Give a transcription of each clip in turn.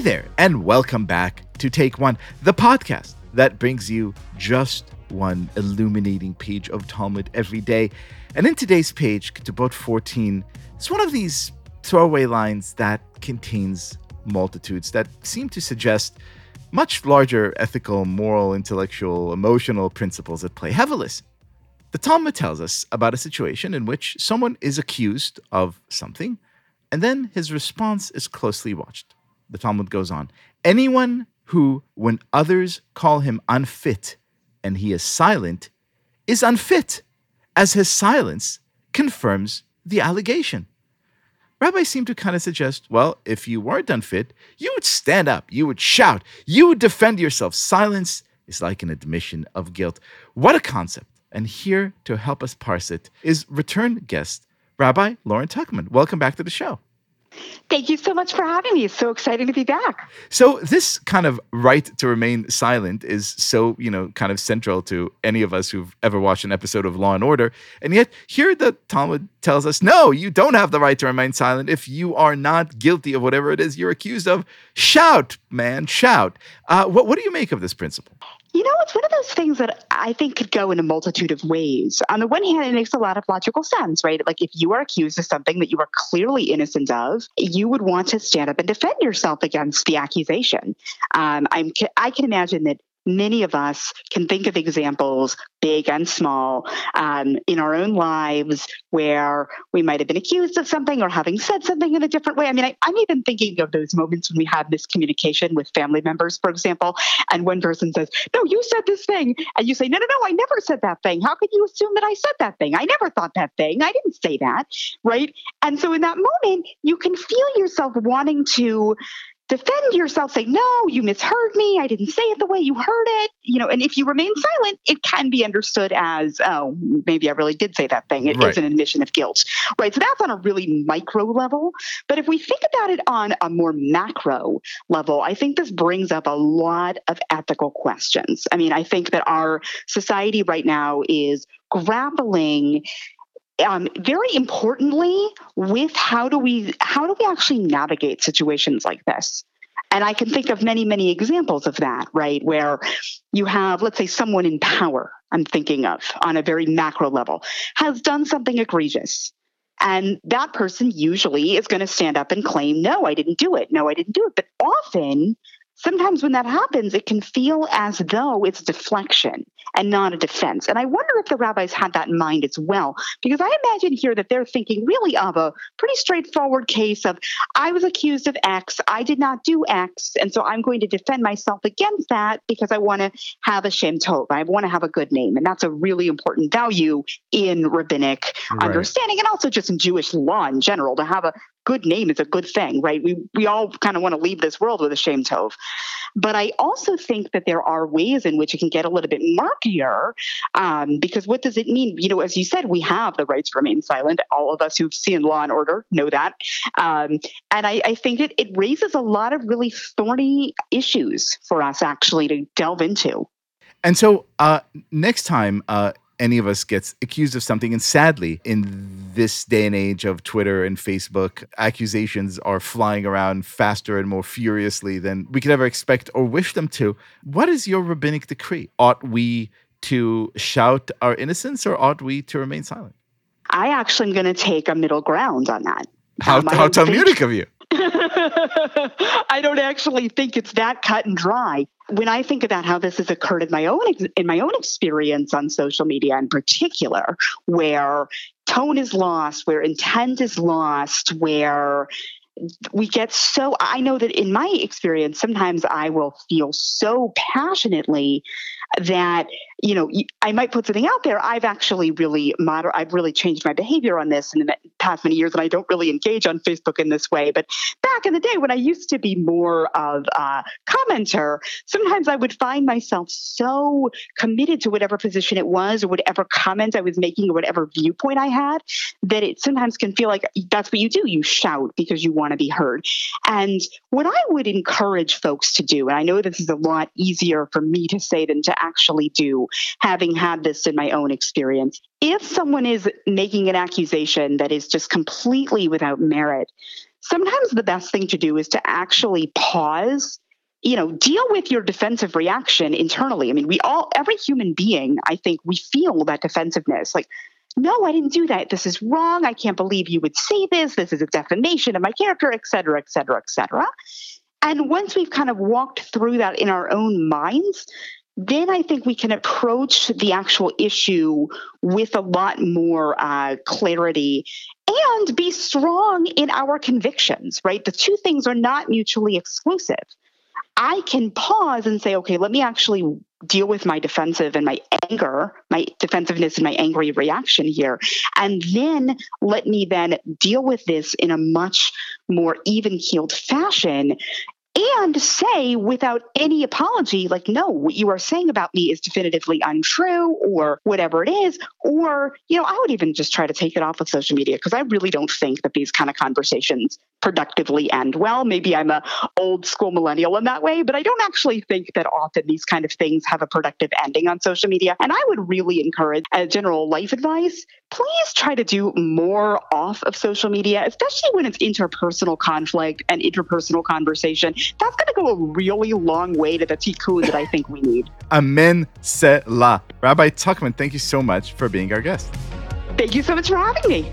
Hey there, and welcome back to Take One, the podcast that brings you just one illuminating page of Talmud every day. And in today's page, Ketubot 14, it's one of these throwaway lines that contains multitudes that seem to suggest much larger ethical, moral, intellectual, emotional principles at play. Have a listen. The Talmud tells us about a situation in which someone is accused of something, and then his response is closely watched. The Talmud goes on Anyone who, when others call him unfit and he is silent, is unfit, as his silence confirms the allegation. Rabbis seem to kind of suggest well, if you weren't unfit, you would stand up, you would shout, you would defend yourself. Silence is like an admission of guilt. What a concept. And here to help us parse it is return guest, Rabbi Lauren Tuchman. Welcome back to the show. Thank you so much for having me. It's so exciting to be back. So, this kind of right to remain silent is so, you know, kind of central to any of us who've ever watched an episode of Law and Order. And yet, here the Talmud tells us no, you don't have the right to remain silent if you are not guilty of whatever it is you're accused of. Shout, man, shout. Uh, what, what do you make of this principle? You know, it's one of those things that I think could go in a multitude of ways. On the one hand, it makes a lot of logical sense, right? Like if you are accused of something that you are clearly innocent of, you would want to stand up and defend yourself against the accusation. Um, I'm, I can imagine that many of us can think of examples, big and small, um, in our own lives where we might have been accused of something or having said something in a different way. I mean, I, am even thinking of those moments when we have miscommunication with family members, for example, and one person says, No, you said this thing. And you say, No, no, no, I never said that thing. How could you assume that I said that thing? I never thought that thing. I didn't say that. Right. And so in that moment, you can feel yourself wanting to defend yourself say no you misheard me. I didn't say it the way you heard it. You know and if you remain silent it can be understood as oh maybe i really did say that thing. It right. is an admission of guilt. Right so that's on a really micro level. But if we think about it on a more macro level i think this brings up a lot of ethical questions. I mean i think that our society right now is grappling um, very importantly with how do we how do we actually navigate situations like this? And i can think of many many examples of that right? Where you have let's say someone in power i'm thinking of on a very macro level has done something egregious. And that person usually is going to stand up and claim no i didn't do it. No i didn't do it. But often sometimes when that happens, it can feel as though it's deflection and not a defense. And I wonder if the rabbis had that in mind as well, because I imagine here that they're thinking really of a pretty straightforward case of I was accused of X, I did not do X, and so I'm going to defend myself against that because I want to have a shem tov. I want to have a good name, and that's a really important value in rabbinic right. understanding and also just in Jewish law in general to have a good name is a good thing, right? We we all kind of want to leave this world with a shem tov. But I also think that there are ways in which it can get a little bit murkier um, because what does it mean? You know, as you said, we have the right to remain silent. All of us who've seen Law and Order know that. Um, and I, I think it, it raises a lot of really thorny issues for us actually to delve into. And so uh, next time, uh, any of us gets accused of something. And sadly, in this day and age of Twitter and Facebook, accusations are flying around faster and more furiously than we could ever expect or wish them to. What is your rabbinic decree? Ought we to shout our innocence or ought we to remain silent? I actually am going to take a middle ground on that. How, um, how Talmudic of you. I don't actually think it's that cut and dry. When I think about how this has occurred in my own in my own experience on social media in particular, where tone is lost, where intent is lost, where we get so i know that in my experience sometimes i will feel so passionately that you know i might put something out there. I've actually really moder- i've really changed my behavior on this in the past many years and i don't really engage on facebook in this way. But back in the day when i used to be more of a commenter sometimes i would find myself so committed to whatever position it was or whatever comment i was making or whatever viewpoint i had that it sometimes can feel like that's what you do. You shout because you want to be heard. And what i would encourage folks to do and i know this is a lot easier for me to say than to actually do, having had this in my own experience. If someone is making an accusation that is just completely without merit, sometimes the best thing to do is to actually pause you know deal with your defensive reaction internally. I mean we all every human being i think we feel that defensiveness. Like no i didn't do that. This is wrong. I can't believe you would say this. This is a defamation of my character et cetera et cetera et cetera. And once we've kind of walked through that in our own minds then I think we can approach the actual issue with a lot more uh, clarity and be strong in our convictions, right? The two things are not mutually exclusive. I can pause and say, okay, let me actually deal with my defensive and my anger, my defensiveness and my angry reaction here. And then let me then deal with this in a much more even keeled fashion and say without any apology, like, no, what you are saying about me is definitively untrue or whatever it is. Or, you know, I would even just try to take it off of social media because I really don't think that these kind of conversations productively end well. Maybe I'm a old school millennial in that way, but I don't actually think that often these kind of things have a productive ending on social media. And I would really encourage as general life advice, please try to do more off of social media, especially when it's interpersonal conflict and interpersonal conversation that's going to go a really long way to the tikkun that I think we need. Amen Selah. Rabbi Tuchman, thank you so much for being our guest. Thank you so much for having me.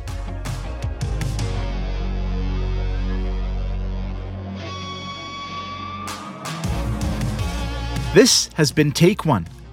This has been Take One.